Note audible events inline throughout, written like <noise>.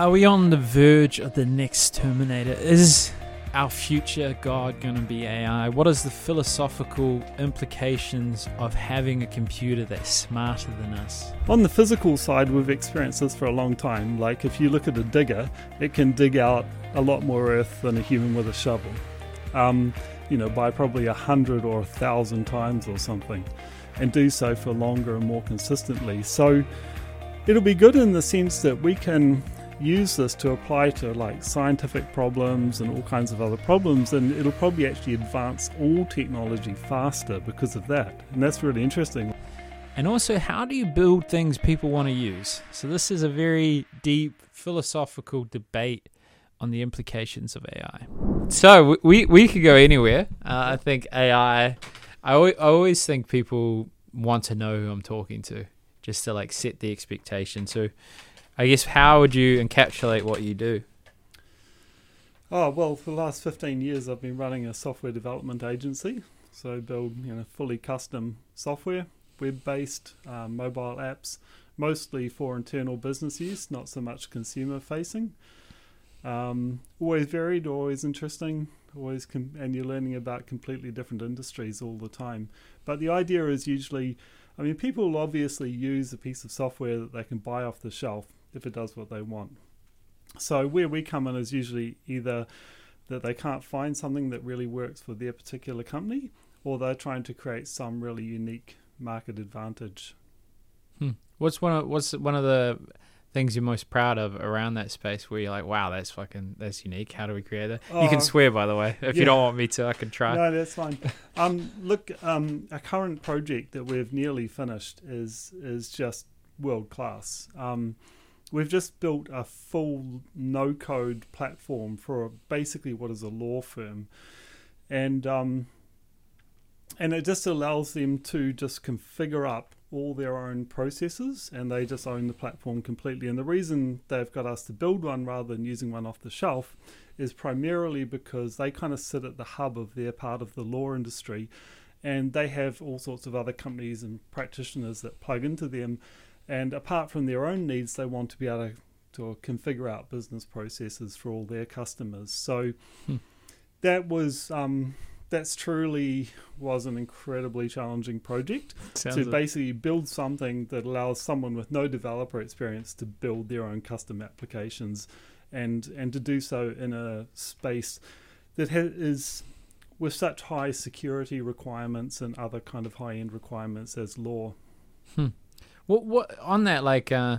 Are we on the verge of the next Terminator? Is our future God going to be AI? What is the philosophical implications of having a computer that's smarter than us? On the physical side, we've experienced this for a long time. Like if you look at a digger, it can dig out a lot more earth than a human with a shovel. Um, you know, by probably a hundred or a thousand times or something, and do so for longer and more consistently. So it'll be good in the sense that we can use this to apply to like scientific problems and all kinds of other problems and it'll probably actually advance all technology faster because of that and that's really interesting. And also how do you build things people want to use? So this is a very deep philosophical debate on the implications of ai so we we could go anywhere. Uh, i think ai I, I always think people want to know who i'm talking to just to like set the expectation. So I guess how would you encapsulate what you do? Oh well, for the last fifteen years, I've been running a software development agency. So build you know fully custom software, web-based uh, mobile apps, mostly for internal business use, not so much consumer facing. Um, always varied, always interesting, always com- and you're learning about completely different industries all the time. But the idea is usually, I mean, people obviously use a piece of software that they can buy off the shelf if it does what they want. So where we come in is usually either that they can't find something that really works for their particular company, or they're trying to create some really unique market advantage. Hmm. What's one of what's one of the things you're most proud of around that space where you're like, wow, that's fucking that's unique. How do we create that? you can uh, swear, by the way. If yeah. you don't want me to, I can try. No, that's fine. um, look, um, a current project that we've nearly finished is is just world class. Um, we've just built a full no code platform for basically what is a law firm. And um, and it just allows them to just configure up all their own processes and they just own the platform completely. And the reason they've got us to build one rather than using one off the shelf is primarily because they kind of sit at the hub of their part of the law industry and they have all sorts of other companies and practitioners that plug into them and apart from their own needs, they want to be able to, to configure out business processes for all their customers. So hmm. that was um, that's truly was an incredibly challenging project Sounds to basically build something that allows someone with no developer experience to build their own custom applications and and to do so in a space that ha- is with such high security requirements and other kind of high end requirements as law. Hmm. What what on that like? Uh,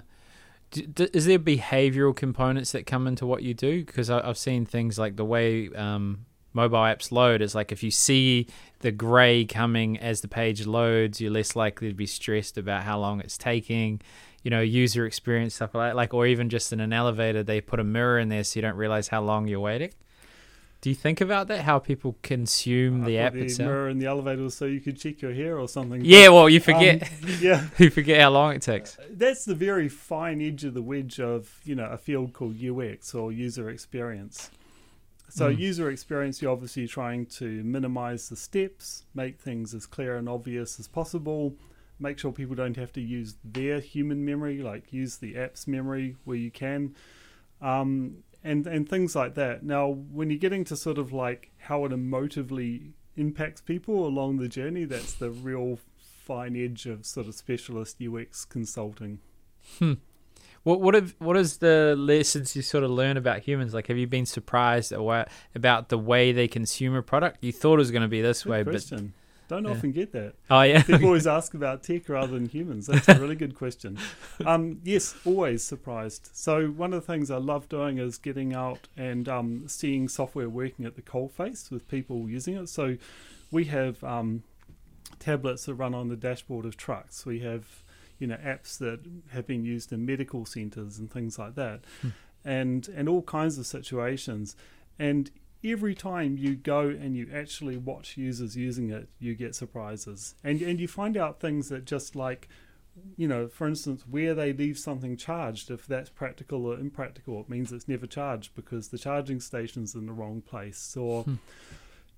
is there behavioral components that come into what you do? Because I, have seen things like the way um, mobile apps load is like if you see the gray coming as the page loads, you're less likely to be stressed about how long it's taking. You know, user experience stuff like like, or even just in an elevator, they put a mirror in there so you don't realize how long you're waiting. Do you think about that? How people consume the app the itself? Mirror in the elevator so you could check your hair or something. Yeah, well, you forget. Um, <laughs> yeah, <laughs> you forget how long it takes. Uh, that's the very fine edge of the wedge of you know a field called UX or user experience. So mm. user experience, you're obviously trying to minimize the steps, make things as clear and obvious as possible, make sure people don't have to use their human memory, like use the app's memory where you can. Um, and and things like that. Now, when you're getting to sort of like how it emotively impacts people along the journey, that's the real fine edge of sort of specialist UX consulting. Hmm. What what have what is the lessons you sort of learn about humans? Like, have you been surprised about the way they consume a product? You thought it was going to be this Good way, question. Don't yeah. often get that. Oh yeah, people <laughs> always ask about tech rather than humans. That's a really good question. Um, yes, always surprised. So one of the things I love doing is getting out and um, seeing software working at the coalface with people using it. So we have um, tablets that run on the dashboard of trucks. We have you know apps that have been used in medical centres and things like that, hmm. and and all kinds of situations. And every time you go and you actually watch users using it, you get surprises. And and you find out things that just like you know, for instance, where they leave something charged, if that's practical or impractical, it means it's never charged because the charging station's in the wrong place. Or, hmm.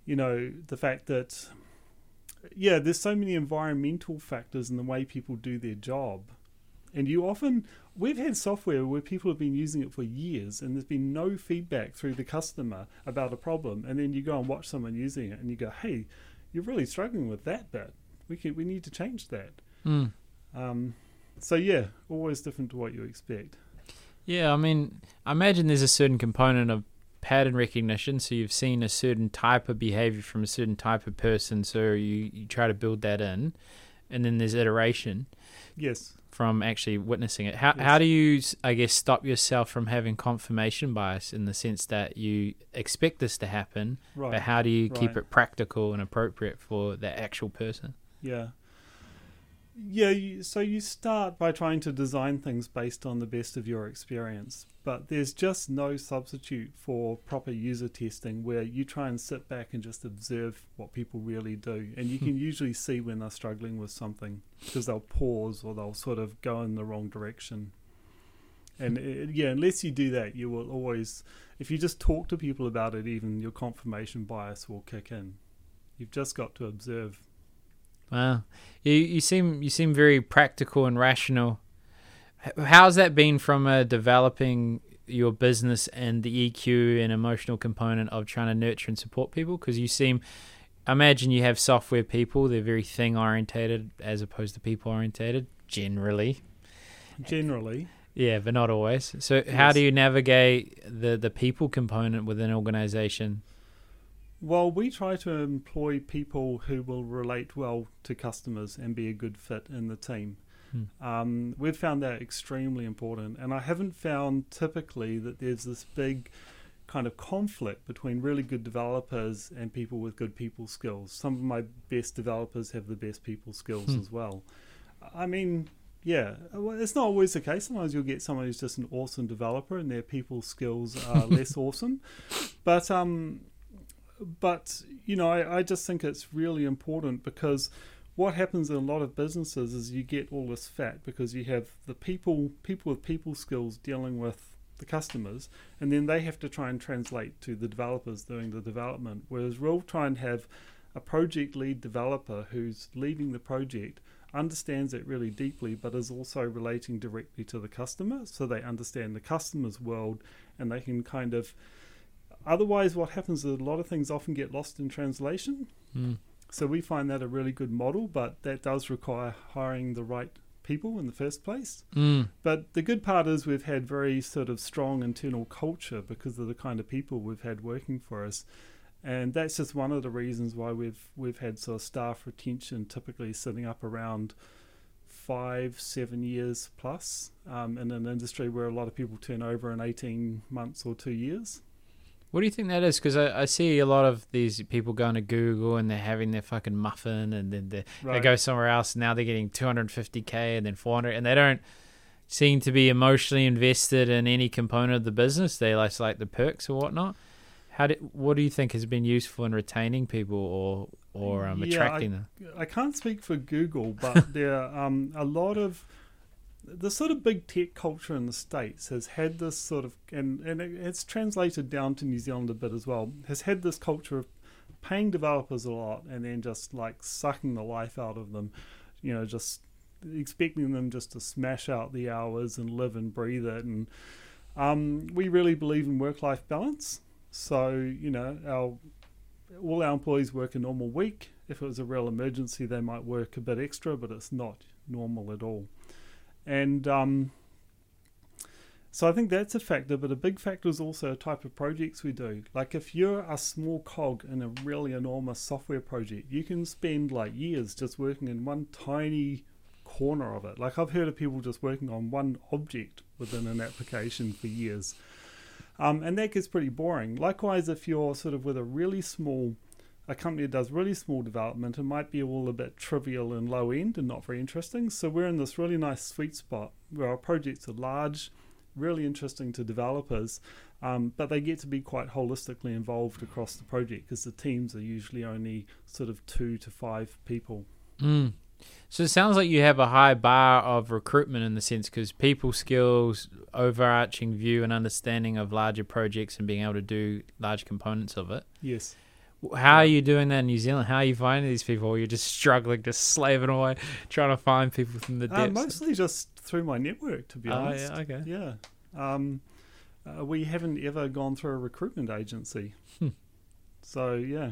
you know, the fact that, yeah, there's so many environmental factors in the way people do their job And you often, we've had software where people have been using it for years and there's been no feedback through the customer about a problem. And then you go and watch someone using it and you go, hey, you're really struggling with that bit. We, can, we need to change that. Mm. Um, so, yeah, always different to what you expect. Yeah, I mean, I imagine there's a certain component of pattern recognition. So you've seen a certain type of behavior from a certain type of person. So you, you try to build that in. And then there's iteration. Yes. From actually witnessing it. How, Yes. how do you, I guess, stop yourself from having confirmation bias in the sense that you expect this to happen, Right. but how do you keep it practical and appropriate for the actual person? Yeah. Yeah, you, so you start by trying to design things based on the best of your experience, but there's just no substitute for proper user testing where you try and sit back and just observe what people really do. And you <laughs> can usually see when they're struggling with something because they'll pause or they'll sort of go in the wrong direction. And it, yeah, unless you do that, you will always, if you just talk to people about it, even your confirmation bias will kick in. You've just got to observe Wow, you you seem you seem very practical and rational. How's that been from uh, developing your business and the EQ and emotional component of trying to nurture and support people? Because you seem, I imagine you have software people. They're very thing orientated as opposed to people orientated generally. generally. Yeah, but not always. So how do you navigate the the people component within an organization? Well, we try to employ people who will relate well to customers and be a good fit in the team. Hmm. Um, we've found that extremely important, and I haven't found typically that there's this big kind of conflict between really good developers and people with good people skills. Some of my best developers have the best people skills Hmm. as well. I mean, yeah, it's not always the case. Sometimes you'll get someone who's just an awesome developer and their people skills are <laughs> less awesome. But um, but you know, I, I just think it's really important because what happens in a lot of businesses is you get all this fat because you have the people people with people skills dealing with the customers and then they have to try and translate to the developers doing the development. Whereas we'll try and have a project lead developer who's leading the project understands it really deeply but is also relating directly to the customer so they understand the customer's world and they can kind of otherwise what happens is a lot of things often get lost in translation Mm. so we find that a really good model, but that does require hiring the right people in the first place. Mm. But the good part is we've had very sort of strong internal culture because of the kind of people we've had working for us. And that's just one of the reasons why we've we've had sort of staff retention typically sitting up around five, seven years plus um, in an industry where a lot of people turn over in 18 months or two years. What do you think that is? Because I, I see a lot of these people going to Google and they're having their fucking muffin, and then they they go somewhere else. And now they're getting 250k and then 400, and they don't seem to be emotionally invested in any component of the business. They like like the perks or whatnot. How do what do you think has been useful in retaining people or or um, Yeah, attracting them? I can't speak for Google, but <laughs> there are um, a lot of the sort of big tech culture in the states has had this sort of and and it- it's translated down to New Zealand a bit as well. Has had this culture of paying developers a lot and then just like sucking the life out of them, you know, just expecting them just to smash out the hours and live and breathe it. And um, we really believe in work-life balance. So you know, our all our employees work a normal week. If it was a real emergency, they might work a bit extra, but it's not normal at all. And um, so I think that's a factor, but a big factor is also a type of projects we do. Like if you're a small cog in a really enormous software project, you can spend like years just working in one tiny corner of it. Like I've heard of people just working on one object within an application for years. Um, and that gets pretty boring. Likewise, if you're sort of with a really small, a company that does really small development, it might be all a bit trivial and low end and not very interesting. So we're in this really nice sweet spot where our projects are large, really interesting to developers, um, but they get to be quite holistically involved across the project because the teams are usually only sort of two to five people. Mm. So it sounds like you have a high bar of recruitment in the sense because people skills, overarching view and understanding of larger projects and being able to do large components of it. Yes. How are you doing that in New Zealand? How are you finding these people? Or you're just struggling, just slaving away, trying to find people from the Uh, mostly just through my network, to be Oh, honest. yeah, okay. Yeah. Um, uh, we haven't ever gone through a recruitment agency. Hmm. So, yeah.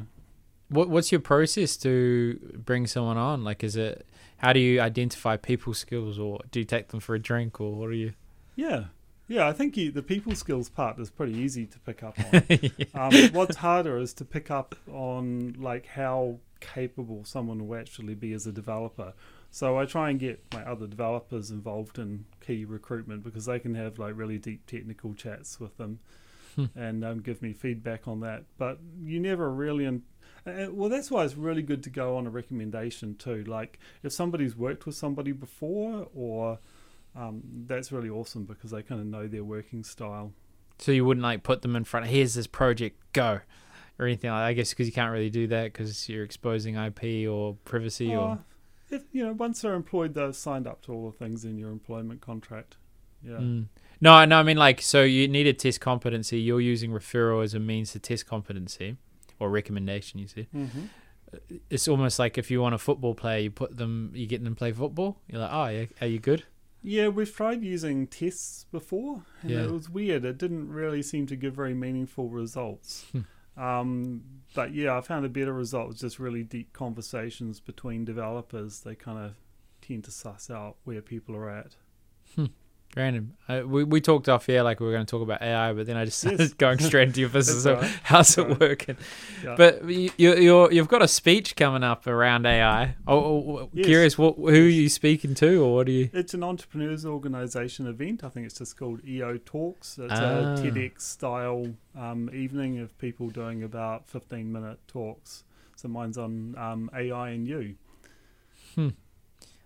What What's your process to bring someone on? Like, is it how do you identify people skills, or do you take them for a drink, or what are you? Yeah. Yeah, I think you, the people skills part is pretty easy to pick up <laughs> on. um, what's harder is to pick up on like how capable someone will actually be as a developer. So I try and get my other developers involved in key recruitment because they can have like really deep technical chats with them Hmm. and um, give me feedback on that. But you never really, in, uh, well, that's why it's really good to go on a recommendation too. Like if somebody's worked with somebody before, or um, that's really awesome because they kind of know their working style. So you wouldn't like put them in front. Here's this project, go, or anything. like That. I guess because you can't really do that because you're exposing IP or privacy Uh, or. if you know, once they're employed, they're signed up to all the things in your employment contract. Yeah. Mm. No, no, I mean like so you need a test competency. You're using referral as a means to test competency or recommendation. You said Mm-hmm. it's almost like if you want a football player, you put them, you get them to play football. You're like, oh, are you good? Yeah, we've tried using tests before, and Yeah. it was weird. It didn't really seem to give very meaningful results. Hmm. um, but yeah, I found a better result was just really deep conversations between developers. They kind of tend to suss out where people are at. Random. Uh, we we talked off here like we were going to talk about AI, but then I just started Yes. going straight into your <laughs> business. All right. how's That's it right. working? Yeah. But you, you you're, you've got a speech coming up around AI. Oh, oh, Yes. curious, what who are you speaking to, or what are you? It's an entrepreneurs organisation event. I think it's just called EO Talks. It's Ah. a TEDx style um, evening of people doing about 15 minute talks. So mine's on um, AI and you. Hmm.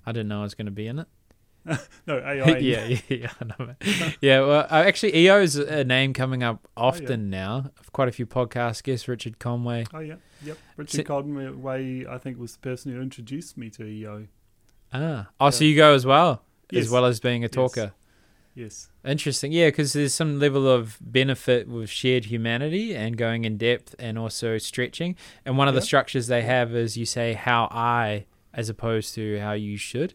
I didn't know I was going to be in it. <laughs> No, AI <laughs> yeah, yeah, <laughs> yeah, I know, man. yeah. Well, uh, actually, EO is a name coming up Oh, often now. Quite a few podcast guests, Richard Conway. Oh, yeah. Yep. Richard Si- Conway, I think, was the person who introduced me to EO. Ah, oh, so you go as well, Yes. as well as being a talker. Yes. Interesting, yeah, because there's some level of benefit with shared humanity and going in depth and also stretching. And one of the structures they have is you say how I as opposed to how you should.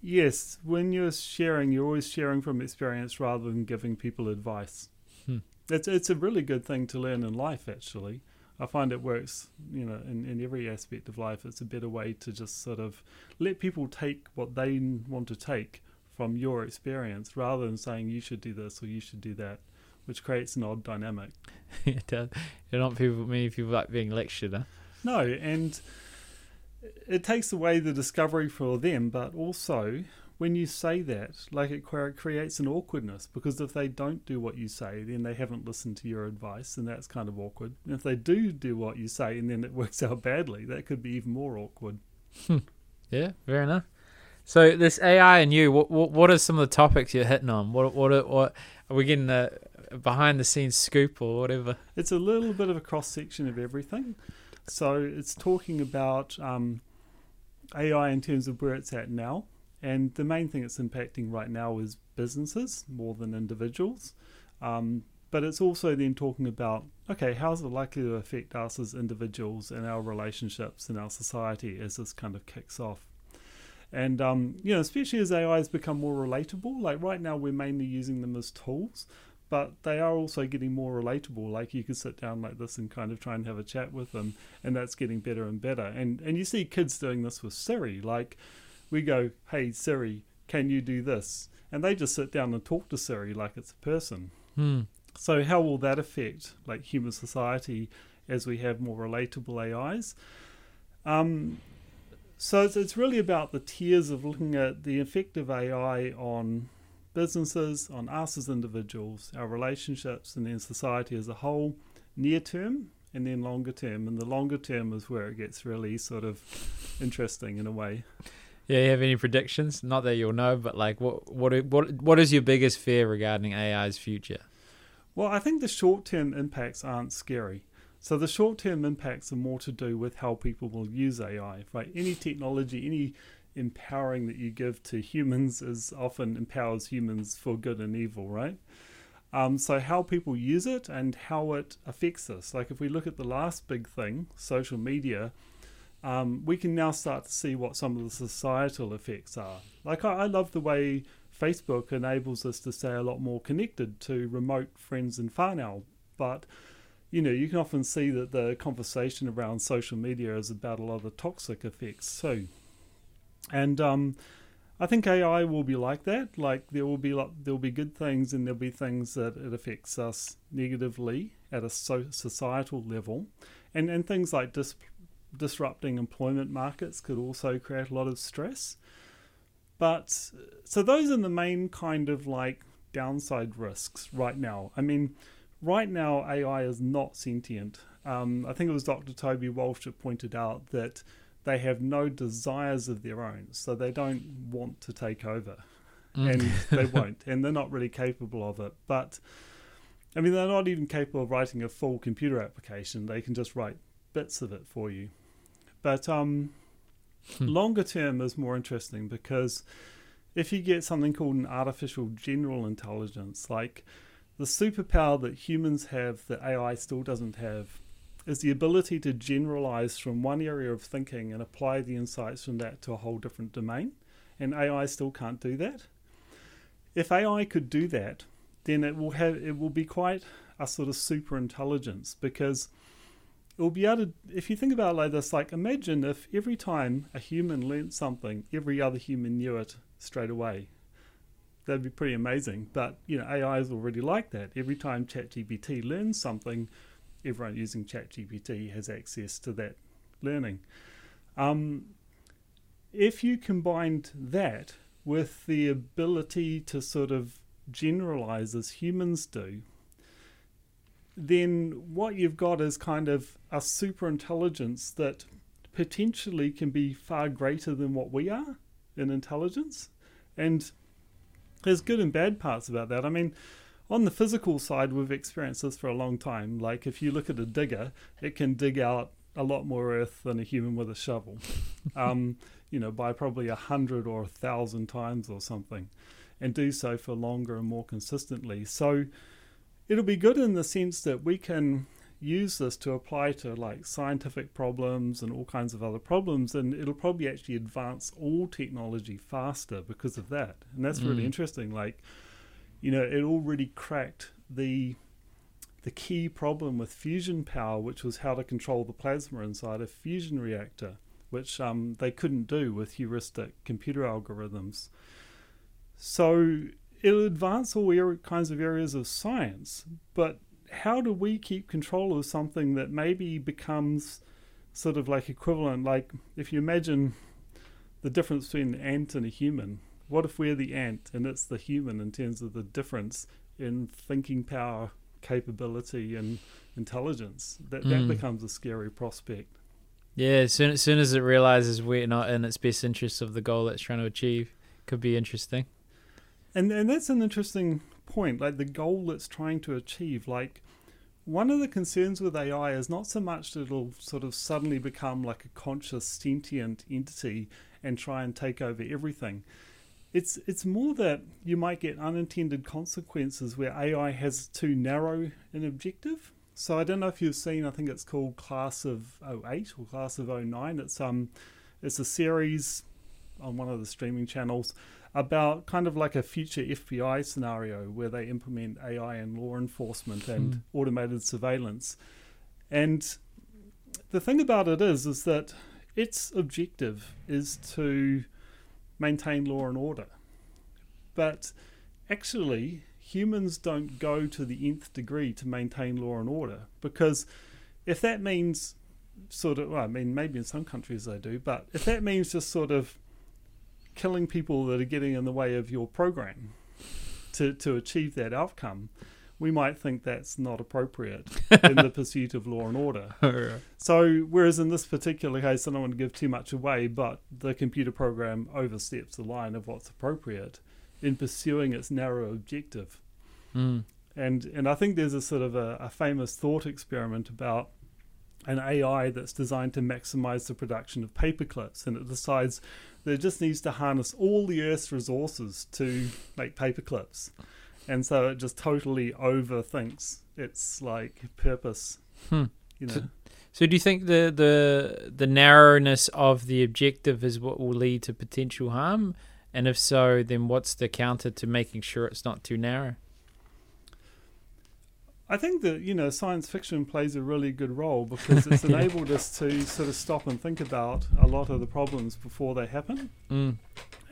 Yes. When you're sharing, you're always sharing from experience rather than giving people advice. Hmm. It's, it's a really good thing to learn in life, actually. I find it works, you know, in, in every aspect of life. It's a better way to just sort of let people take what they want to take from your experience rather than saying you should do this or you should do that, which creates an odd dynamic. <laughs> it does. You're not people, many people like being lectured. Huh? No, and it takes away the discovery for them, but also when you say that, like it creates an awkwardness because if they don't do what you say, then they haven't listened to your advice, and that's kind of awkward. And if they do do what you say and then it <laughs> works out badly, that could be even more awkward. Hmm. Yeah, fair enough. So this AI and you, what what, what are some of the topics you're hitting on? What what are, what are we getting a behind the scenes scoop or whatever? It's a little bit of a cross section of everything. So it's talking about um, AI in terms of where it's at now. And the main thing it's impacting right now is businesses more than individuals. Um, but it's also then talking about okay, how's it likely to affect us as individuals and our relationships and our society as this kind of kicks off? And um, you know, especially as AI has become more relatable. Like right now, we're mainly using them as tools, but they are also getting more relatable. Like you could sit down like this and kind of try and have a chat with them, and that's getting better and better. And and you see kids doing this with Siri. Like we go, "Hey Siri, can you do this?" And they just sit down and talk to Siri like it's a person. Hmm. So how will that affect like human society as we have more relatable AIs? Um, so it's, it's really about the tiers of looking at the effect of AI on businesses, on us as individuals, our relationships, and then society as a whole, near term and then longer term. And the longer term is where it gets really sort of interesting in a way. Yeah, you have any predictions? Not that you'll know, but like, what what what what is your biggest fear regarding AI's future? Well, I think the short term impacts aren't scary. So the short term impacts are more to do with how people will use AI. Right? Any technology, any empowering that you give to humans is often empowers humans for good and evil, right? Um, so how people use it and how it affects us. Like if we look at the last big thing, social media, um, we can now start to see what some of the societal effects are. Like I, I love the way Facebook enables us to stay a lot more connected to remote friends in whānau, but you know, you can often see that the conversation around social media is about a lot of the toxic effects too. And um, I think AI will be like that. Like there will be like, there will be good things and there'll be things that it affects us negatively at a so societal level, and and things like dis- disrupting employment markets could also create a lot of stress. But so those are the main kind of like downside risks right now. I mean right now AI is not sentient. Um, I think it was Dr. Toby Walsh that pointed out that they have no desires of their own, so they don't want to take over, mm. and they <laughs> won't, and they're not really capable of it. But I mean, they're not even capable of writing a full computer application. They can just write bits of it for you. But um, hmm. longer term is more interesting because if you get something called an artificial general intelligence, like the superpower that humans have that AI still doesn't have is the ability to generalize from one area of thinking and apply the insights from that to a whole different domain. And AI still can't do that. If AI could do that, then it will have it will be quite a sort of super intelligence because it will be able to if you think about like this, like imagine if every time a human learnt something, every other human knew it straight away that'd be pretty amazing. But you know, AI is already like that. Every time ChatGPT learns something, everyone using ChatGPT has access to that learning. Um, if you combined that with the ability to sort of generalize as humans do, then what you've got is kind of a super intelligence that potentially can be far greater than what we are in intelligence. And there's good and bad parts about that. I mean, on the physical side, we've experienced this for a long time. Like if you look at a digger, it can dig out a lot more earth than a human with a shovel. <laughs> um, you know, by probably a hundred or a thousand times or something, and do so for longer and more consistently. So it'll be good in the sense that we can use this to apply to like scientific problems and all kinds of other problems and it'll probably actually advance all technology faster because of that and that's mm. really interesting like you know it already cracked the the key problem with fusion power which was how to control the plasma inside a fusion reactor which um, they couldn't do with heuristic computer algorithms so it'll advance all er- kinds of areas of science but how do we keep control of something that maybe becomes sort of like equivalent? Like if you imagine the difference between an ant and a human, what if we're the ant and it's the human in terms of the difference in thinking power, capability, and intelligence? That mm. that hmm. becomes a scary prospect. Yeah, as soon, as soon as it realizes we're not in its best interest of the goal it's trying to achieve, could be interesting. And and that's an interesting point, like the goal it's trying to achieve. Like one of the concerns with AI is not so much that it'll sort of suddenly become like a conscious sentient entity and try and take over everything. It's it's more that you might get unintended consequences where AI has too narrow an objective. So I don't know if you've seen. I think it's called Class of 08 or Class of 09. It's um, it's a series on one of the streaming channels about kind of like a future FBI scenario where they implement AI in law enforcement and mm. automated surveillance. And the thing about it is, is that its objective is to maintain law and order. But actually, humans don't go to the nth degree to maintain law and order because if that means sort of, well, I mean, maybe in some countries they do, but if that means just sort of killing people that are getting in the way of your program to, to achieve that outcome, we might think that's not appropriate <laughs> in the pursuit of law and order. <laughs> So, whereas in this particular case, I don't want to give too much away, but the computer program oversteps the line of what's appropriate in pursuing its narrow objective. Mm. And and I think there's a sort of a, a famous thought experiment about an AI that's designed to maximize the production of paperclips, and it decides that it just needs to harness all the Earth's resources to make paper clips. And so it just totally overthinks its like purpose. Hmm. You know. So- So do you think the, the the narrowness of the objective is what will lead to potential harm? And if so, then what's the counter to making sure it's not too narrow? I think that you know science fiction plays a really good role because it's <laughs> enabled us to sort of stop and think about a lot of the problems before they happen. Mm.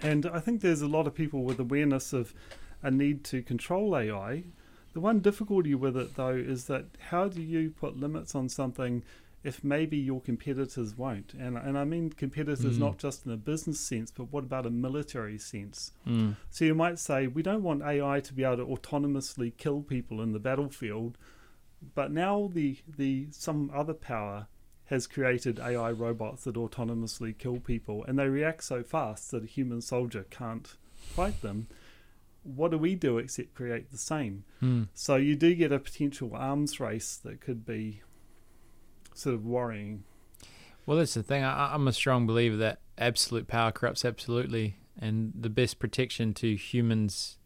And I think there's a lot of people with awareness of a need to control AI. The one difficulty with it, though, is that how do you put limits on something if maybe your competitors won't? And, and I mean competitors Mm. not just in a business sense, but what about a military sense? Mm. So you might say, we don't want AI to be able to autonomously kill people in the battlefield, but now the, the some other power has created AI robots that autonomously kill people, and they react so fast that a human soldier can't fight them. What do we do except create the same? Mm. So you do get a potential arms race that could be sort of worrying. Well, that's the thing. I, I'm a strong believer that absolute power corrupts absolutely, and the best protection to humans'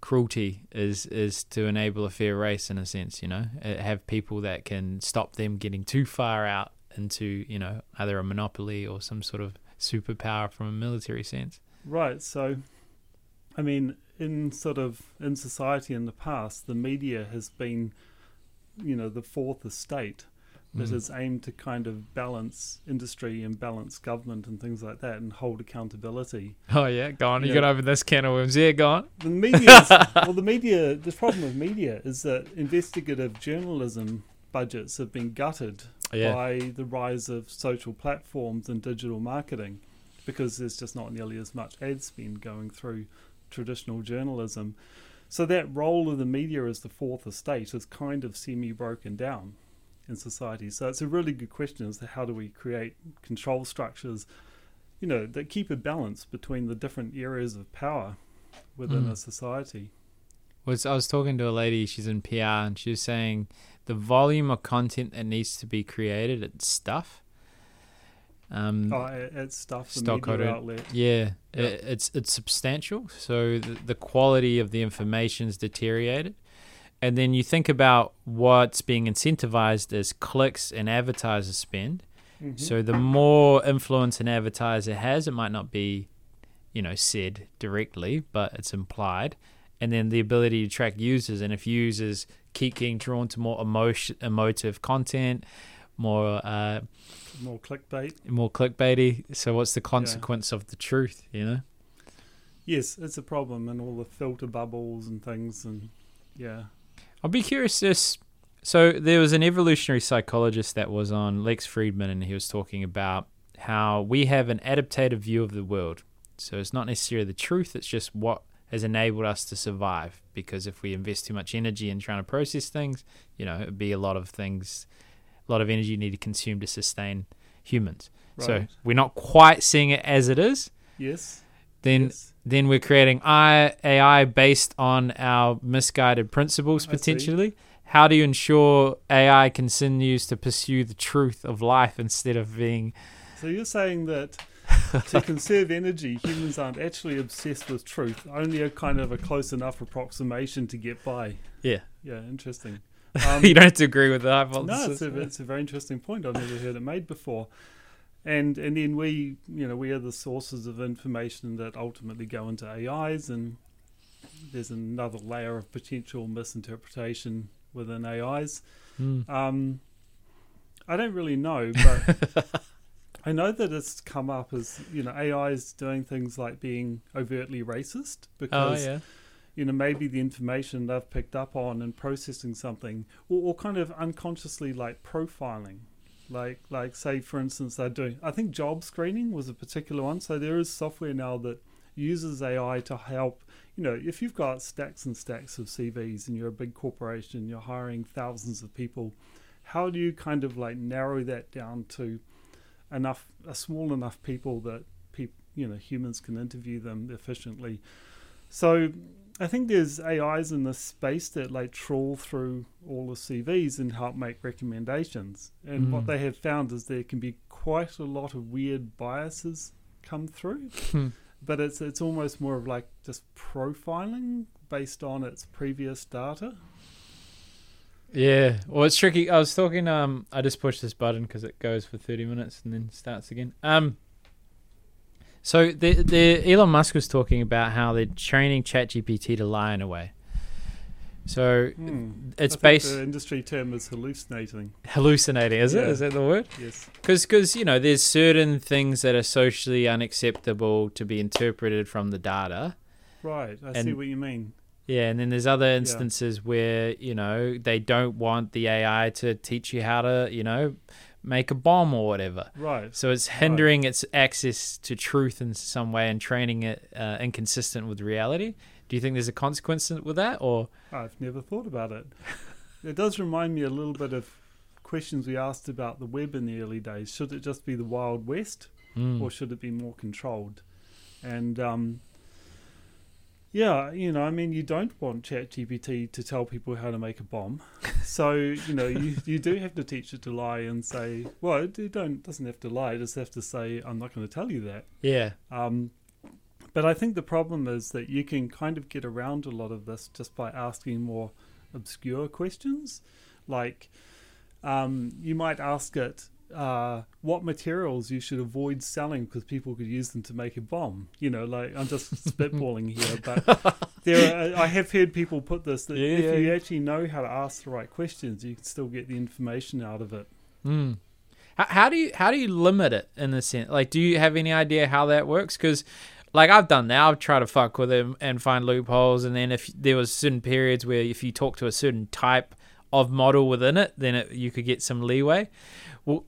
cruelty is is to enable a fair race in a sense. You know, Uh, have people that can stop them getting too far out into you know either a monopoly or some sort of superpower from a military sense. Right. So, I mean, in sort of in society in the past, the media has been, you know, the fourth estate that Mm. is aimed to kind of balance industry and balance government and things like that and hold accountability. Oh yeah, go on. You got over this can of worms. Yeah, go on. The media, <laughs> well, the media. The problem with media is that investigative journalism budgets have been gutted Yeah. by the rise of social platforms and digital marketing because there's just not nearly as much ad spend going through traditional journalism. So that role of the media as the fourth estate is kind of semi broken down in society. So it's a really good question as to how do we create control structures, you know, that keep a balance between the different areas of power within Mm. a society. was I was talking to a lady. She's in PR, and she was saying the volume of content that needs to be created, it's stuff. Um, Oh, it- it's stuff the media outlet. yeah, Yeah. It, it's it's substantial. So the, the quality of the information's deteriorated, and then you think about what's being incentivized as clicks and advertiser spend. Mhm. So the more influence an advertiser has, it might not be, you know, said directly, but it's implied. And then the ability to track users, and if users keep getting drawn to more emotion, emotive content, more uh, more clickbait. more clickbaity. So what's the consequence of the truth? You know? Yes, it's a problem, and all the filter bubbles and things, and yeah. I'll be curious. This so there was an evolutionary psychologist that was on Lex Fridman, and he was talking about how we have an adaptative view of the world. So it's not necessarily the truth; it's just what has enabled us to survive. Because if we invest too much energy in trying to process things, you know, it'd be a lot of things, a lot of energy you need to consume to sustain humans. So we're not quite seeing it as it is. yes. Then yes. then we're creating AI based on our misguided principles potentially. How do you ensure AI continues to pursue the truth of life instead of being So you're saying that <laughs> to conserve energy, humans aren't actually obsessed with truth, only a kind of a close enough approximation to get by. yeah? Yeah, interesting. Um, <laughs> you don't have to agree with the no, it's a, it's a very interesting point. I've never heard it made before. And and then we, you know, we are the sources of information that ultimately go into AIs, and there's another layer of potential misinterpretation within AIs. Hmm. Um, I don't really know, but <laughs> I know that it's come up as you know AI is doing things like being overtly racist Oh because yeah. You know maybe the information they've picked up on and processing something, or, or kind of unconsciously like profiling. Like, like, say, for instance, they're doing. I think job screening was a particular one. So there is software now that uses AI to help. You know, if you've got stacks and stacks of CVs and you're a big corporation, you're hiring thousands of people, how do you kind of like narrow that down to enough, a small enough people that people, you know, humans can interview them efficiently? So I think there's AIs in this space that like trawl through all the CVs and help make recommendations. And what Mm. they have found is there can be quite a lot of weird biases come through Hmm. but it's it's almost more of like just profiling based on its previous data. Yeah. Well, it's tricky. I was talking. Um, I just pushed this button because it goes for thirty minutes and then starts again. Um. So the the Elon Musk was talking about how they're training ChatGPT to lie in a way. So Hmm. it's based The industry term is hallucinating. hallucinating, is it? Yeah. Is that the word? Yes. Because you know, there's certain things that are socially unacceptable to be interpreted from the data. Right. I see what you mean. Yeah, and then there's other instances where you know they don't want the AI to teach you how to you know make a bomb or whatever. Right. So it's hindering its access to truth in some way and training it uh, inconsistent with reality. Do you think there's a consequence with that, or I've never thought about it. <laughs> It does remind me a little bit of questions we asked about the web in the early days. Should it just be the Wild West Mm. or should it be more controlled? And um, yeah, you know, I mean, you don't want ChatGPT to tell people how to make a bomb. So, you know, you, you do have to teach it to lie and say, well, it, it don't doesn't have to lie. It just have to say, I'm not going to tell you that. yeah, Um, but I think the problem is that you can kind of get around a lot of this just by asking more obscure questions. Like, um, you might ask it uh, what materials you should avoid selling because people could use them to make a bomb. You know, like I'm just <laughs> spitballing here, but <laughs> there are, I have heard people put this that Yeah, if yeah, you yeah. actually know how to ask the right questions, you can still get the information out of it. Mm. How, how do you how do you limit it in the sense? Like, do you have any idea how that works? Because, like, I've done that. I've tried to fuck with it and find loopholes, and then if there was certain periods where if you talk to a certain type of model within it, then it, you could get some leeway. Well,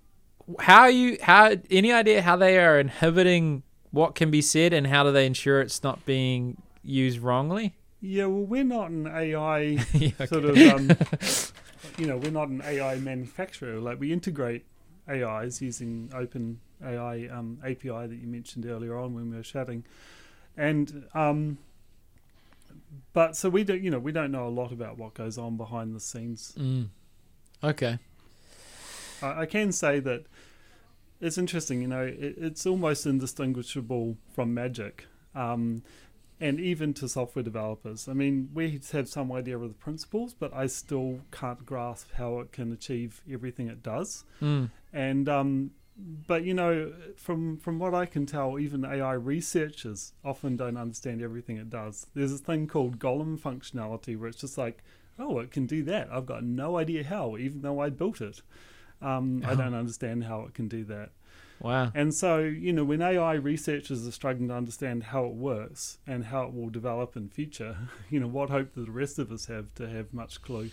how are you how any idea how they are inhibiting what can be said, and how do they ensure it's not being used wrongly? Yeah, well, we're not an AI <laughs> Yeah, sort of um, <laughs> you know we're not an AI manufacturer. Like we integrate AIs using Open AI um, API that you mentioned earlier on when we were chatting, and um, but so we don't you know we don't know a lot about what goes on behind the scenes. Mm. Okay. I, I can say that it's interesting. You know, it, it's almost indistinguishable from magic. Um, and even to software developers. I mean, we have some idea of the principles, but I still can't grasp how it can achieve everything it does. Mm. And um, but you know, from from what I can tell, even AI researchers often don't understand everything it does. There's a thing called Golem functionality where it's just like, oh, it can do that. I've got no idea how, even though I built it. Um, I Oh. don't understand how it can do that. Wow. And so, you know, when AI researchers are struggling to understand how it works and how it will develop in future, <laughs> you know, what hope do the rest of us have to have much clue?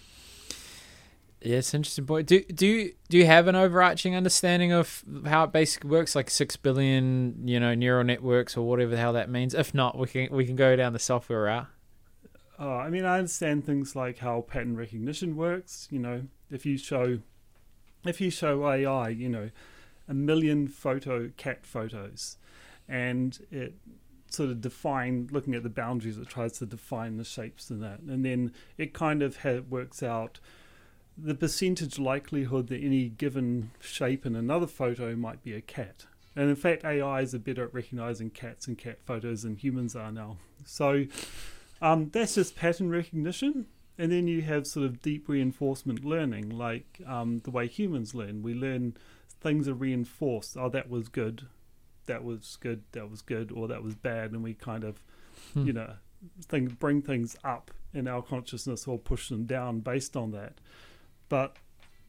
Yeah, it's interesting point. Do do you do you have an overarching understanding of how it basically works, like six billion, you know, neural networks or whatever the hell that means? If not, we can we can go down the software route. Uh, I mean, I understand things like how pattern recognition works. You know, if you show, if you show AI, you know, a million photo cat photos, and it sort of define looking at the boundaries, it tries to define the shapes in that, and then it kind of ha- works out the percentage likelihood that any given shape in another photo might be a cat. And in fact, AIs are better at recognizing cats and cat photos than humans are now. So um, that's just pattern recognition. And then you have sort of deep reinforcement learning, like um, the way humans learn. We learn things are reinforced. Oh, that was good. That was good. That was good. Or that was bad. And we kind of, Hmm. you know, think, bring things up in our consciousness or push them down based on that. But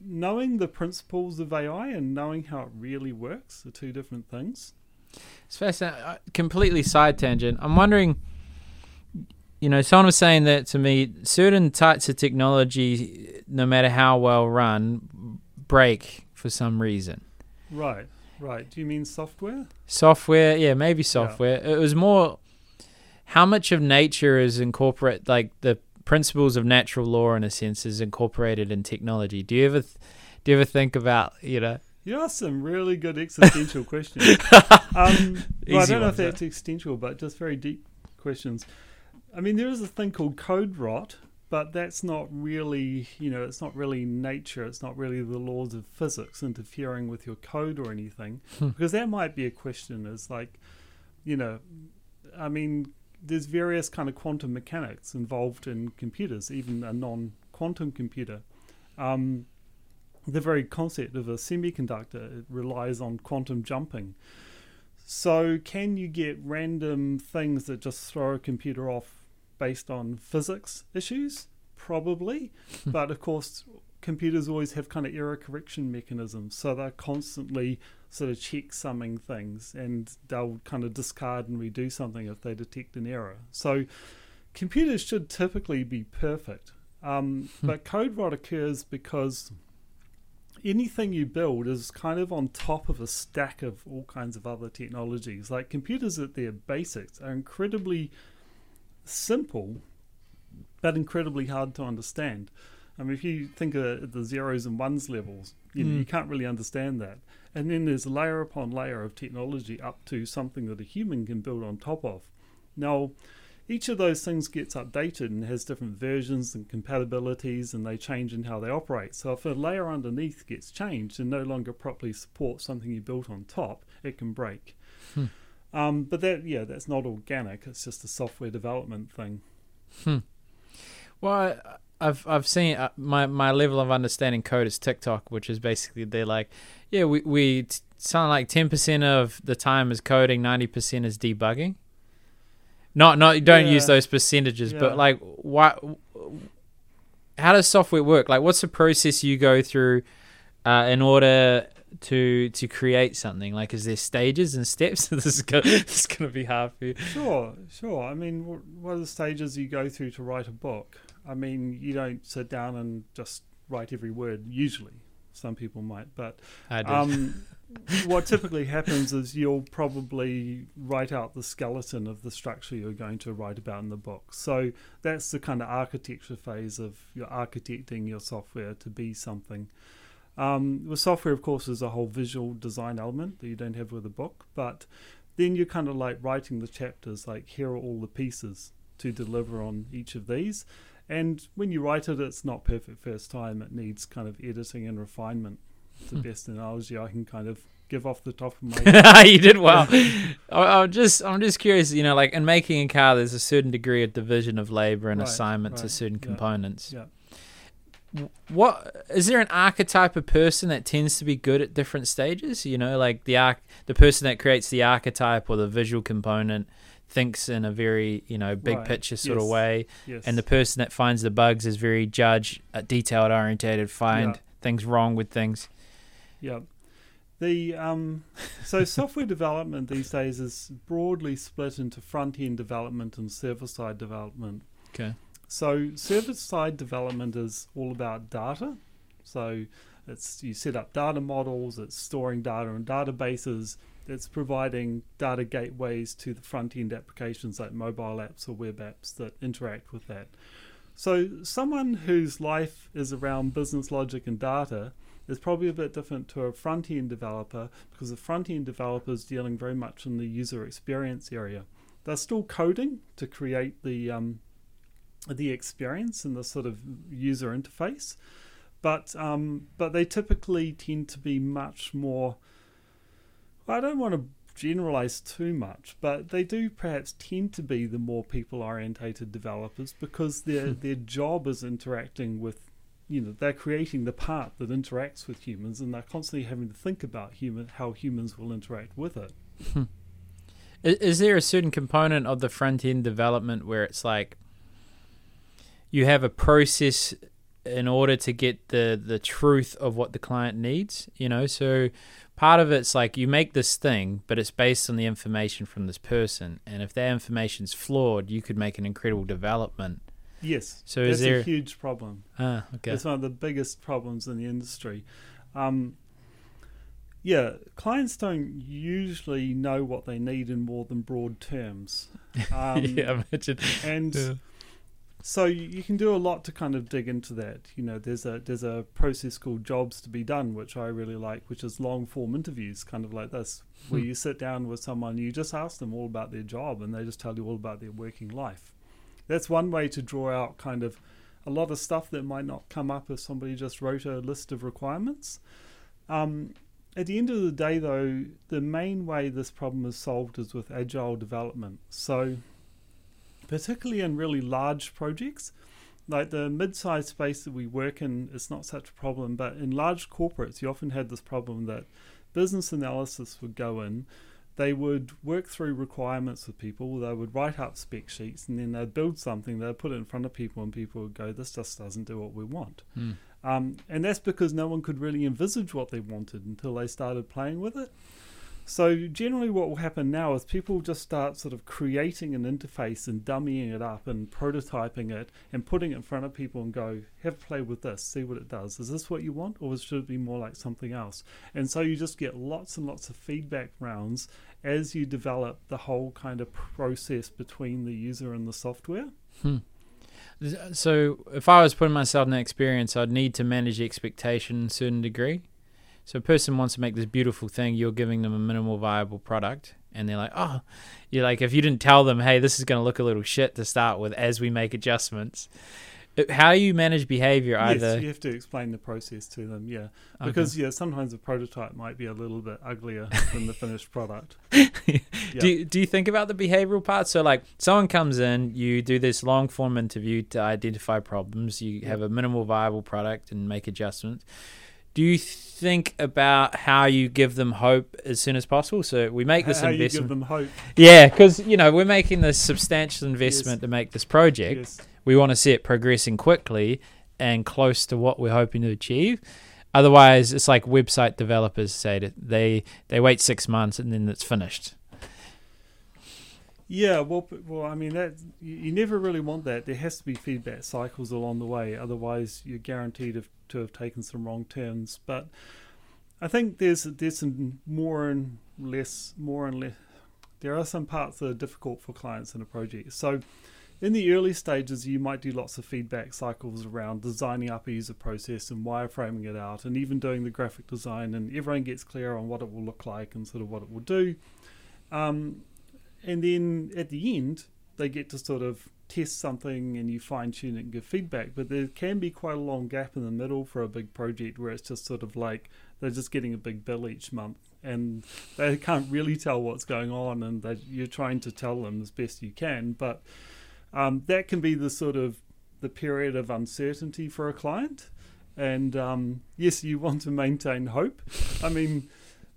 knowing the principles of AI and knowing how it really works are two different things. It's fascinating. Uh, Completely side tangent. I'm wondering, you know, someone was saying that to me. Certain types of technology, no matter how well run, break for some reason. Right, right. Do you mean software? Software, yeah, maybe software. It was more how much of nature is incorporate like the principles of natural law in a sense is incorporated in technology. Do you ever th- do you ever think about, you know, You asked some really good existential <laughs> questions. Um, well, I don't know if that's existential, but just very deep questions. I mean, there is a thing called code rot, but that's not really, you know, it's not really nature. It's not really the laws of physics interfering with your code or anything. Hmm. Because that might be a question is like, you know, I mean, there's various kind of quantum mechanics involved in computers, even a non-quantum computer. Um, the very concept of a semiconductor it relies on quantum jumping. So, can you get random things that just throw a computer off based on physics issues? Probably, <laughs> but of course, computers always have kind of error correction mechanisms, so they're constantly sort of check summing things and they'll kind of discard and redo something if they detect an error. So computers should typically be perfect. Um, Hmm. but code rot occurs because anything you build is kind of on top of a stack of all kinds of other technologies. Like computers at their basics are incredibly simple, but incredibly hard to understand. I mean, if you think of the zeros and ones levels, you know, Mm. you can't really understand that. And then there's layer upon layer of technology up to something that a human can build on top of. Now, each of those things gets updated and has different versions and compatibilities, and they change in how they operate. So, if a layer underneath gets changed and no longer properly supports something you built on top, it can break. Hmm. Um, but that, yeah, that's not organic. It's just a software development thing. Well, I- I've I've seen uh, my my level of understanding code is TikTok, which is basically they're like, yeah, we we t- sound like ten percent of the time is coding, ninety percent is debugging. Not not don't use those percentages, Yeah. but like what? How does software work? Like, what's the process you go through uh, in order to to create something? Like, is there stages and steps? <laughs> this is this is gonna be hard for you. Sure, sure. I mean, what are the stages you go through to write a book? I mean, you don't sit down and just write every word. Usually, some people might, but I did. um, <laughs> what typically happens is you'll probably write out the skeleton of the structure you're going to write about in the book. So that's the kind of architecture phase of you're architecting your software to be something. Um, with software, of course, there's a whole visual design element that you don't have with a book, but then you're kind of like writing the chapters, like here are all the pieces to deliver on each of these. And when you write it, it's not perfect first time. It needs kind of editing and refinement. It's the Hmm. best analogy I can kind of give off the top of my <laughs> head. you did well. <laughs> I, I'm just, I'm just curious. You know, like in making a car, there's a certain degree of division of labor and Right, assignment to certain yeah, components. yeah. What is there an archetype of person that tends to be good at different stages? You know, like the arch, the person that creates the archetype or the visual component thinks in a very, you know, big Right, picture sort of way, Yes. and the person that finds the bugs is very judge, uh, detailed orientated, find Yeah. things wrong with things. Yeah. The um, so <laughs> software development these days is broadly split into front end development and server side development. Okay. So server side development is all about data. So it's you set up data models, it's storing data in databases, it's providing data gateways to the front end applications like mobile apps or web apps that interact with that. So someone whose life is around business logic and data is probably a bit different to a front end developer because the front end developer is dealing very much in the user experience area. They're still coding to create the um, the experience and the sort of user interface, but um, but they typically tend to be much more. I don't want to generalize too much, but they do perhaps tend to be the more people orientated developers because their Hmm. their job is interacting with you know they're creating the part that interacts with humans and they're constantly having to think about human how humans will interact with it Is, is there a certain component of the front end development where it's like you have a process in order to get the the truth of what the client needs? You know, so part of it's like you make this thing, but it's based on the information from this person, and if that information's flawed, you could make an incredible development. yes So that's is there? a huge problem ah, okay. It's one of the biggest problems in the industry. Um, yeah, clients don't usually know what they need in more than broad terms. <laughs> Um, yeah, imagine. and Yeah. So you, can do a lot to kind of dig into that. You know, there's a there's a process called jobs to be done, which I really like, which is long form interviews, kind of like this, where Hmm. you sit down with someone, you just ask them all about their job, and they just tell you all about their working life. That's one way to draw out kind of a lot of stuff that might not come up if somebody just wrote a list of requirements. Um, at the end of the day, though, the main way this problem is solved is with agile development. So particularly in really large projects. Like the mid-sized space that we work in, it's not such a problem. But in large corporates, you often had this problem that business analysis would go in, they would work through requirements with people, they would write up spec sheets, and then they'd build something, they'd put it in front of people, and people would go, This just doesn't do what we want. Hmm. Um, and that's because no one could really envisage what they wanted until they started playing with it. So generally, what will happen now is people just start sort of creating an interface and dummying it up and prototyping it and putting it in front of people and go, have a play with this, see what it does. Is this what you want, or should it be more like something else? And so you just get lots and lots of feedback rounds as you develop the whole kind of process between the user and the software. Hmm. So if I was putting myself in that experience, I'd need to manage expectation to a certain degree. So a person wants to make this beautiful thing, you're giving them a minimal viable product, and they're like, oh, you're like, if you didn't tell them, hey, this is going to look a little shit to start with as we make adjustments. How you manage behavior? Either yes, you have to explain the process to them. Yeah, because okay. yeah, sometimes a prototype might be a little bit uglier than the finished product. <laughs> yeah. Do you, Do you think about the behavioral part? So like, someone comes in, you do this long form interview to identify problems. You have a minimal viable product and make adjustments do you think about how you give them hope as soon as possible? So we make this how investment. you give them hope? Yeah, because you know we're making this substantial investment yes. to make this project. Yes. We want to see it progressing quickly and close to what we're hoping to achieve. Otherwise, it's like website developers say that they they wait six months and then it's finished. Yeah, well, well, I mean that you, never really want that. There has to be feedback cycles along the way. Otherwise, you're guaranteed to have taken some wrong turns. But I think there's there's some more and less, more and less. There are some parts that are difficult for clients in a project. So in the early stages, you might do lots of feedback cycles around designing up a user process and wireframing it out, and even doing the graphic design, and everyone gets clear on what it will look like and sort of what it will do. Um, and then at the end, they get to sort of test something and you fine tune it and give feedback. But there can be quite a long gap in the middle for a big project where it's just sort of like they're just getting a big bill each month and they can't really tell what's going on and you're trying to tell them as best you can. But um, that can be the sort of the period of uncertainty for a client. And um, yes, you want to maintain hope. I mean,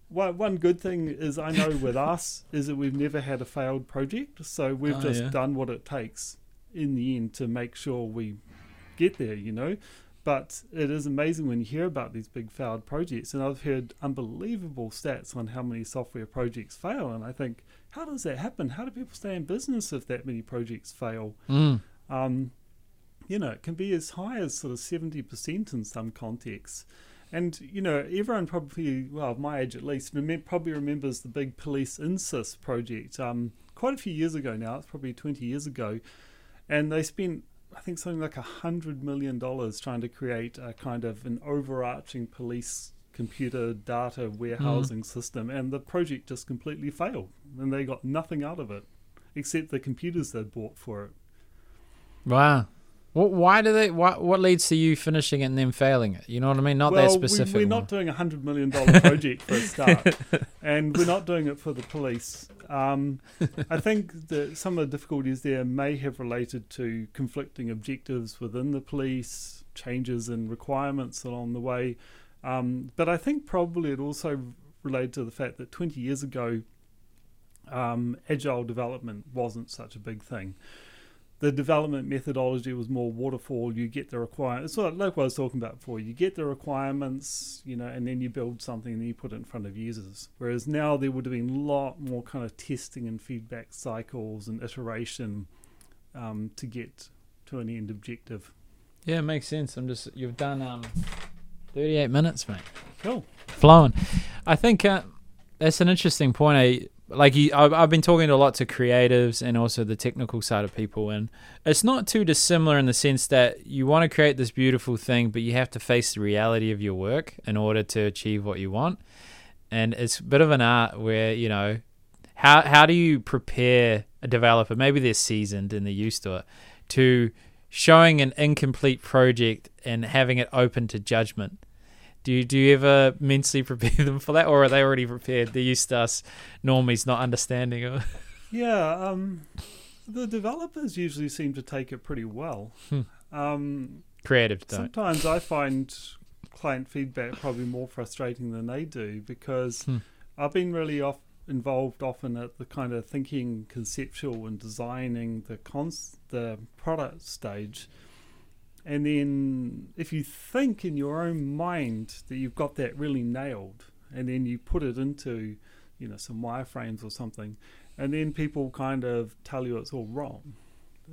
one, one good thing is I know with us is that we've never had a failed project, so we've oh, just yeah. done what it takes in the end to make sure we get there, you know. But it is amazing when you hear about these big failed projects, and I've heard unbelievable stats on how many software projects fail, and I think, how does that happen? How do people stay in business if that many projects fail? Mm. Um, you know, it can be as high as sort of seventy percent in some contexts. And you know, everyone probably, well, my age at least, probably remembers the big police INCIS project. Um, quite a few years ago now. It's probably twenty years ago, and they spent I think something like a hundred million dollars trying to create a kind of an overarching police computer data warehousing mm. system, and the project just completely failed, and they got nothing out of it except the computers they'd bought for it. Wow. Well, why do they? What what leads to you finishing it and then failing it? You know what I mean? Not well, that specific. We, we're not doing a hundred million dollar project for a start, <laughs> and we're not doing it for the police. Um, I think that some of the difficulties there may have related to conflicting objectives within the police, changes in requirements along the way, um, but I think probably it also related to the fact that 20 years ago, um, agile development wasn't such a big thing the development methodology was more waterfall. You get the requirements. So like what I was talking about before. You get the requirements, you know, and then you build something and you put it in front of users. Whereas now there would have been a lot more kind of testing and feedback cycles and iteration um, to get to an end objective. Yeah, it makes sense. I'm just you've done um, 38 minutes, mate. Cool. Flowing. I think uh, that's an interesting point. I like you, I've, I've been talking to lots of creatives and also the technical side of people and it's not too dissimilar in the sense that you want to create this beautiful thing but you have to face the reality of your work in order to achieve what you want. And it's a bit of an art where you know how how do you prepare a developer maybe they're seasoned and they're used to it to showing an incomplete project and having it open to judgment do you do you ever mentally <laughs> prepare them for that, or are they already prepared? They're used to us normies not understanding it. <laughs> Yeah, um, The developers usually seem to take it pretty well. Hmm. Um, Creatives don't. sometimes I find client feedback probably more frustrating than they do because Hmm. I've been really off involved often at the kind of thinking conceptual and designing the cons the product stage and then if you think in your own mind that you've got that really nailed and then you put it into you know some wireframes or something and then people kind of tell you it's all wrong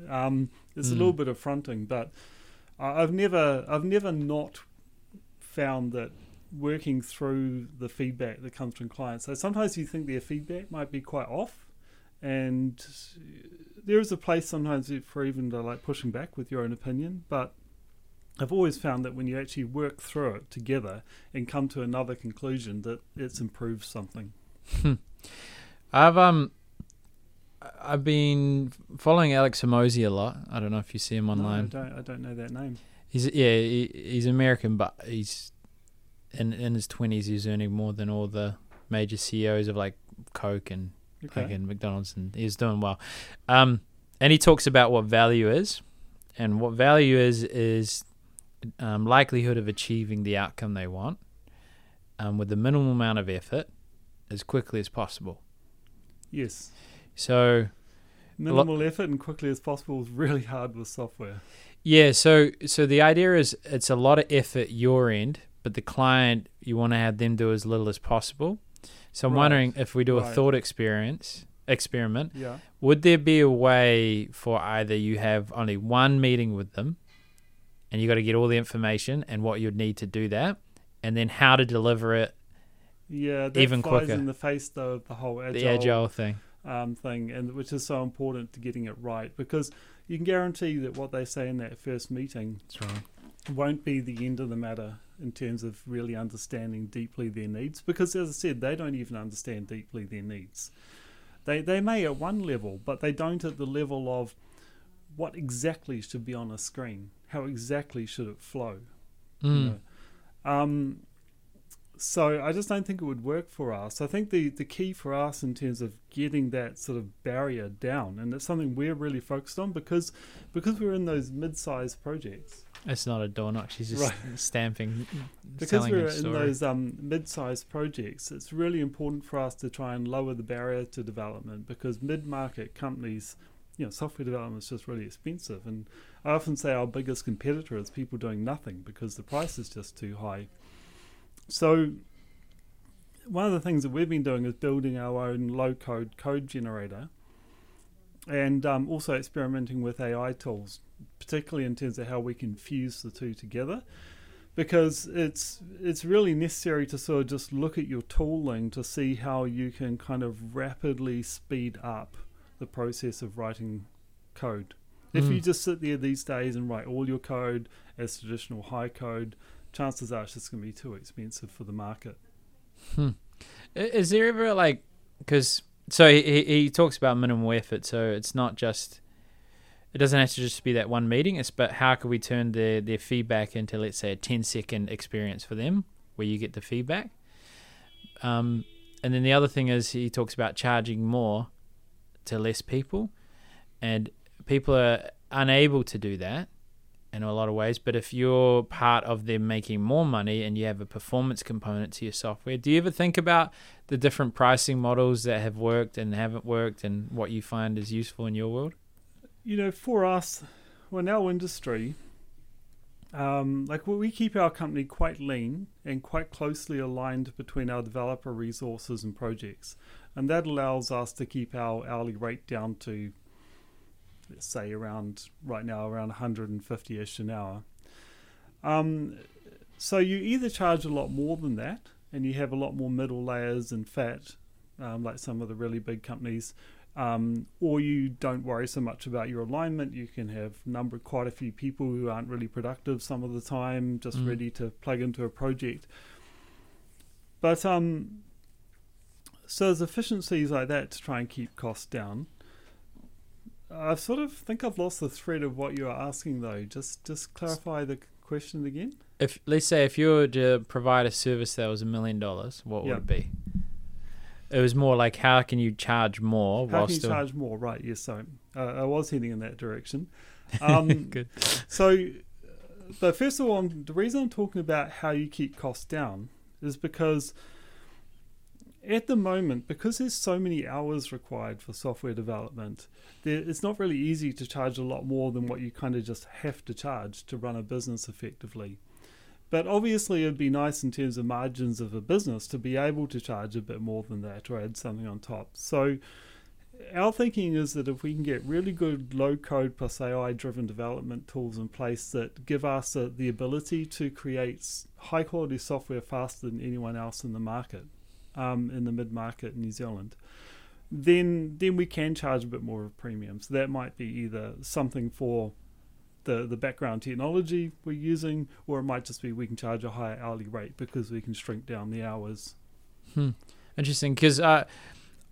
um, it's a Mm. little bit affronting but I've never I've never not found that working through the feedback that comes from clients. So sometimes you think their feedback might be quite off, and there is a place sometimes for even to like pushing back with your own opinion. But I've always found that when you actually work through it together and come to another conclusion, that it's improved something. I've um, I've been following Alex Hormozi a lot. I don't know if you see him online. No, I don't. I don't know that name. He's yeah, he, he's American, but he's in in his twenties. He's earning more than all the major CEOs of like Coke and Okay. fucking McDonald's, and he's doing well. Um, and he talks about what value is, and what value is is um, likelihood of achieving the outcome they want, um, with the minimal amount of effort, as quickly as possible. Yes. So Minimal effort and quickly as possible is really hard with software. Yeah, so so the idea is it's a lot of effort your end, but the client you want to have them do as little as possible. So I'm Right, wondering if we do a right. thought experience experiment, Yeah. would there be a way for either you have only one meeting with them and you got to get all the information and what you'd need to do that and then how to deliver it Yeah. That Even flies quicker. in the face though of the whole the agile thing. um, thing, and which is so important to getting it right because you can guarantee that what they say in that first meeting right. won't be the end of the matter in terms of really understanding deeply their needs. Because as I said, they don't even understand deeply their needs. They they may at one level, but they don't at the level of what exactly should be on a screen. How exactly should it flow? you Mm. know. Um, so I just don't think it would work for us. I think the, the key for us in terms of getting that sort of barrier down, and it's something we're really focused on because because we're in those mid-sized projects, It's not a door knock. She's just Right. <laughs> stamping, <laughs> because we're in those um, mid-sized projects, it's really important for us to try and lower the barrier to development because mid-market companies, you know, software development is just really expensive, and I often say our biggest competitor is people doing nothing because the price is just too high. So one of the things that we've been doing is building our own low-code code generator, and um, also experimenting with AI tools, particularly in terms of how we can fuse the two together because it's it's really necessary to sort of just look at your tooling to see how you can kind of rapidly speed up the process of writing code. If you Mm. just sit there these days and write all your code as traditional high code, chances are it's just going to be too expensive for the market. Hmm. Is there ever like because so he he he talks about minimal effort, so it's not just it doesn't have to just be that one meeting. It's but how can we turn their their feedback into let's say a 10 second experience for them where you get the feedback. Um, and then the other thing is he talks about charging more to less people, and people are unable to do that in a lot of ways. But if you're part of them making more money and you have a performance component to your software, do you ever think about the different pricing models that have worked and haven't worked and what you find is useful in your world? You know, for us, well, in our industry, um, like we- keep our company quite lean and quite closely aligned between our developer resources and projects, and that allows us to keep our hourly rate down to, say, around right now around 150ish an hour. Um, so you either charge a lot more than that, and you have a lot more middle layers and fat, um, like some of the really big companies, um, or you don't worry so much about your alignment. You can have number quite a few people who aren't really productive some of the time, just Mm. ready to plug into a project. But um, so there's efficiencies like that to try and keep costs down. I sort of think I've lost the thread of what you are asking though. Just just clarify the question again. If let's say if you were to provide a service that was a million dollars, what Yeah. would it be? It was more like how can you charge more How can you still charge more? Right. Yes. So uh, I was heading in that direction. <laughs> Um, Good. So, but first of all, the reason I'm talking about how you keep costs down is because at the moment, because there's so many hours required for software development, there, it's not really easy to charge a lot more than what you kind of just have to charge to run a business effectively. But obviously, it'd be nice in terms of margins of a business to be able to charge a bit more than that or add something on top. So, our thinking is that if we can get really good low code plus AI driven development tools in place that give us uh, the ability to create high quality software faster than anyone else in the market, um, in the mid market in New Zealand, then then we can charge a bit more of premium. So that might be either something for the the background technology we're using, or it might just be we can charge a higher hourly rate because we can shrink down the hours. Hmm. Interesting, because uh,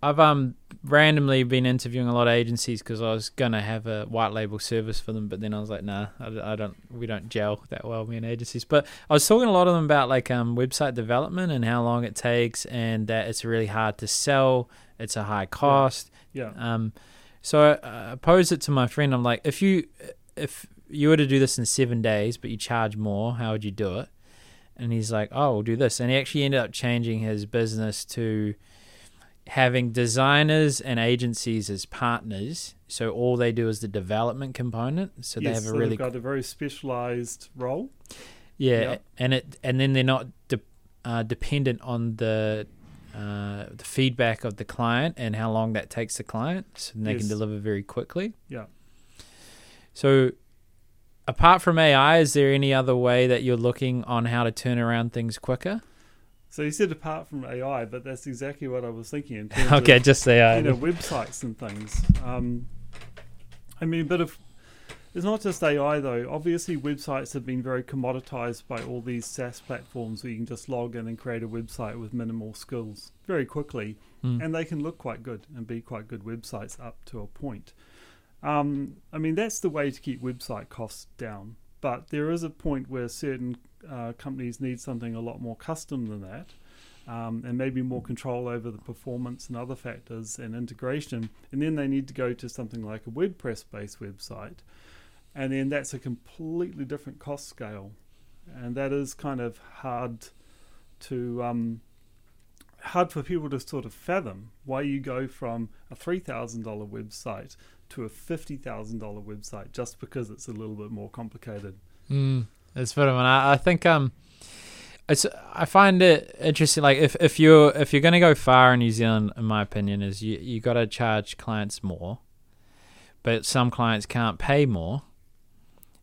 I've um randomly been interviewing a lot of agencies because I was gonna have a white label service for them, but then I was like, nah, I, I don't, we don't gel that well, me and agencies. But I was talking to a lot of them about like um website development and how long it takes, and that it's really hard to sell. It's a high cost. Yeah. Um, so I, I posed it to my friend. I'm like, if you if you were to do this in seven days, but you charge more, how would you do it? And he's like, oh, we'll do this. And he actually ended up changing his business to having designers and agencies as partners. So all they do is the development component. So they yes, have a so really they've got a very specialized role. yeah, Yeah. and it and then they're not de- uh, dependent on the uh, the feedback of the client and how long that takes the client, so they can deliver very quickly. Yeah. So, apart from AI, is there any other way that you're looking on how to turn around things quicker? So you said apart from AI, but that's exactly what I was thinking <laughs> okay, of just AI. you know websites and things. Um, I mean, but if it's not just AI though. Obviously, websites have been very commoditized by all these SaaS platforms where you can just log in and create a website with minimal skills very quickly, Mm. and they can look quite good and be quite good websites up to a point. Um, I mean, that's the way to keep website costs down. But there is a point where certain uh, companies need something a lot more custom than that, um, and maybe more control over the performance and other factors and integration. And then they need to go to something like a WordPress based website. And then that's a completely different cost scale. And that is kind of hard to. Um, hard for people to sort of fathom why you go from a $3,000 website to a $50,000 website just because it's a little bit more complicated. Mm, it's bit of an. I, I think um, it's. I find it interesting. Like if, if you're if you're gonna go far in New Zealand, in my opinion, is you you got to charge clients more, but some clients can't pay more.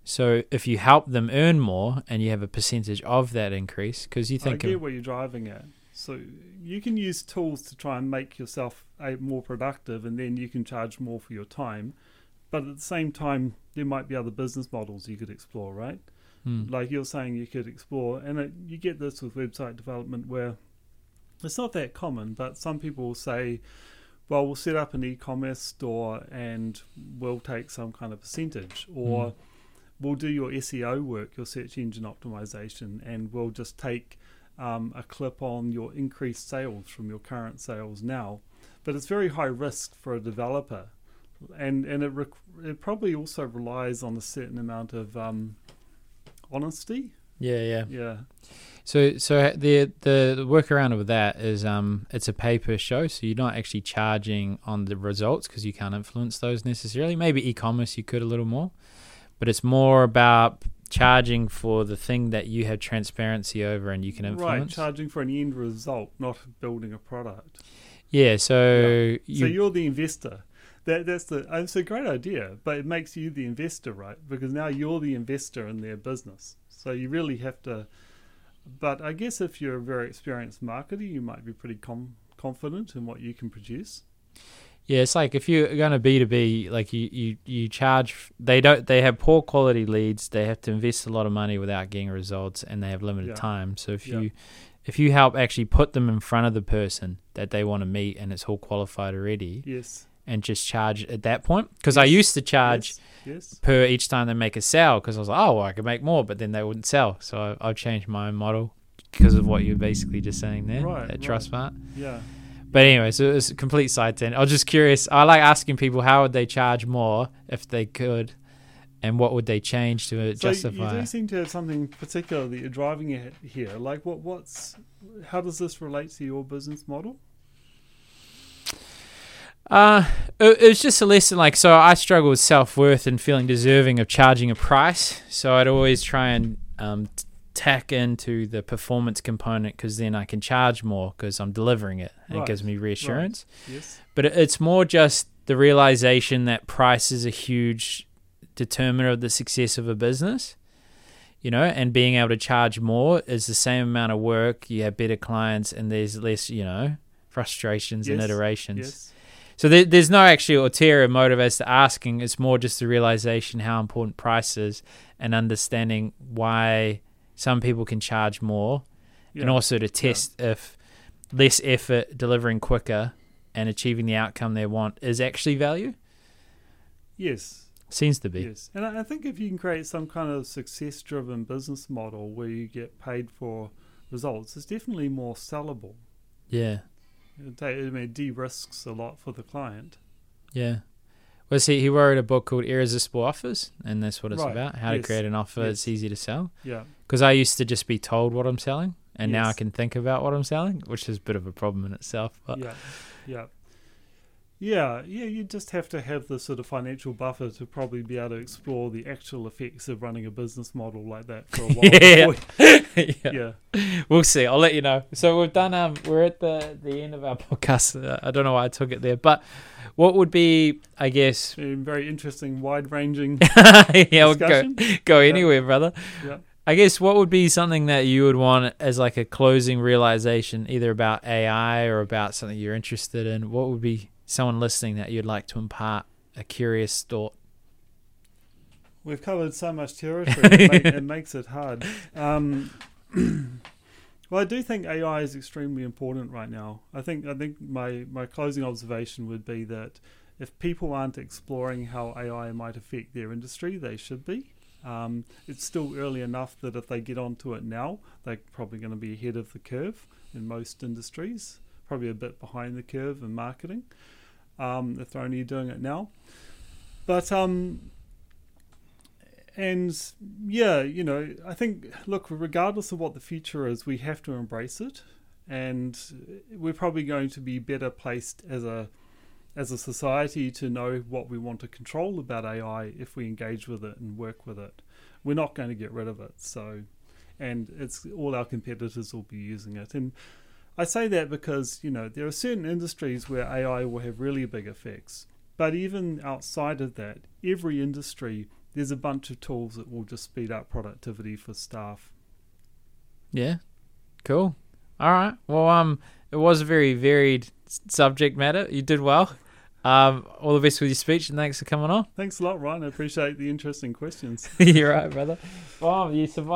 So if you help them earn more and you have a percentage of that increase, because you I think get of, where you're driving at. So you can use tools to try and make yourself a more productive, and then you can charge more for your time. But at the same time, there might be other business models you could explore, right? Hmm. Like you're saying, you could explore, and it, you get this with website development where it's not that common, but some people will say, well, we'll set up an e-commerce store and we'll take some kind of percentage, or Mm. we'll do your SEO work, your search engine optimization, and we'll just take um, a clip on your increased sales from your current sales now. But it's very high risk for a developer, and and it rec- it probably also relies on a certain amount of um, honesty. yeah, yeah. Yeah, So so the the the workaround with that is um it's a pay per show, so you're not actually charging on the results because you can't influence those necessarily. Maybe e-commerce you could a little more, but it's more about charging for the thing that you have transparency over and you can influence. right. Charging for an end result, not building a product. yeah, so you so you're the investor. That that's the. It's a great idea, but it makes you the investor, right? Because now you're the investor in their business. So you really have to. But I guess if you're a very experienced marketer, you might be pretty com- confident in what you can produce. Yeah, it's like if you're going to B two B, like you, you you charge. They don't. They have poor quality leads. They have to invest a lot of money without getting results, and they have limited Yeah. time. So if Yeah. you if you help actually put them in front of the person that they want to meet, and it's all qualified already, Yes. And just charge at that point. Because I used to charge Yes. yes. per each time they make a sale, because I was like, oh, well, I could make more, but then they wouldn't sell. So I, I'll change my own model because of what you're basically just saying there, Right, that right. trust part. Yeah. But anyway, so it's a complete side tangent. I was just curious. I like asking people how would they charge more if they could, and what would they change to uh, So justify? you do seem to have something particular that you're driving at here. Like what? What's? How does this relate to your business model? Uh, it, it was just a lesson. Like, so I struggle with self worth and feeling deserving of charging a price. So I'd always try and um, tack into the performance component because then I can charge more because I'm delivering it and it gives me reassurance. Yes. But it, it's more just the realization that price is a huge determiner of the success of a business. You know, and being able to charge more is the same amount of work. You have better clients, and there's less, you know, frustrations and iterations. Yes. So there, there's no actually ulterior motive as to asking. It's more just the realization how important price is and understanding why some people can charge more, and also to test if less effort, delivering quicker, and achieving the outcome they want is actually value. Yes. Seems to be. Yes. And I think if you can create some kind of success-driven business model where you get paid for results, it's definitely more sellable. Yeah, It, de-risks a lot for the client. yeah. Well, see, he wrote a book called Irresistible Offers, and that's what it's Right. about: how to create an offer Yes. that's easy to sell. Yeah. Because I used to just be told what I'm selling, and now I can think about what I'm selling, which is a bit of a problem in itself. But yeah. Yeah. Yeah, yeah, you just have to have the sort of financial buffer to probably be able to explore the actual effects of running a business model like that for a <laughs> while. Yeah. <laughs> yeah. yeah. we'll see. I'll let you know. So we've done. Um, we're at the the end of our <laughs> podcast. Uh, I don't know why I took it there, but what would be, I guess, very interesting, wide-ranging yeah, we'll go go Yeah. anywhere, brother. Yeah. I guess what would be something that you would want as like a closing realization, either about AI or about something you're interested in. What would be someone listening that you'd like to impart a curious thought? We've covered so much territory, <laughs> it, make, it makes it hard. Um, <clears throat> well, I do think AI is extremely important right now. I think I think my, my closing observation would be that if people aren't exploring how AI might affect their industry, they should be. Um, it's still early enough that if they get onto it now, they're probably going to be ahead of the curve in most industries, probably a bit behind the curve in marketing um, if they're only doing it now. But um, and yeah, you know, I think look, regardless of what the future is, we have to embrace it, and we're probably going to be better placed as a as a society to know what we want to control about AI if we engage with it and work with it. We're not going to get rid of it, so and it's all our competitors will be using it. And I say that because you know there are certain industries where AI will have really big effects, but even outside of that, every industry there's a bunch of tools that will just speed up productivity for staff. Yeah, cool. All right. Well, um, it was a very varied subject matter. You did well. Um, all the best with your speech, and thanks for coming on. Thanks a lot, Ryan. I appreciate the interesting questions. <laughs> You're right, brother. Well, you survived.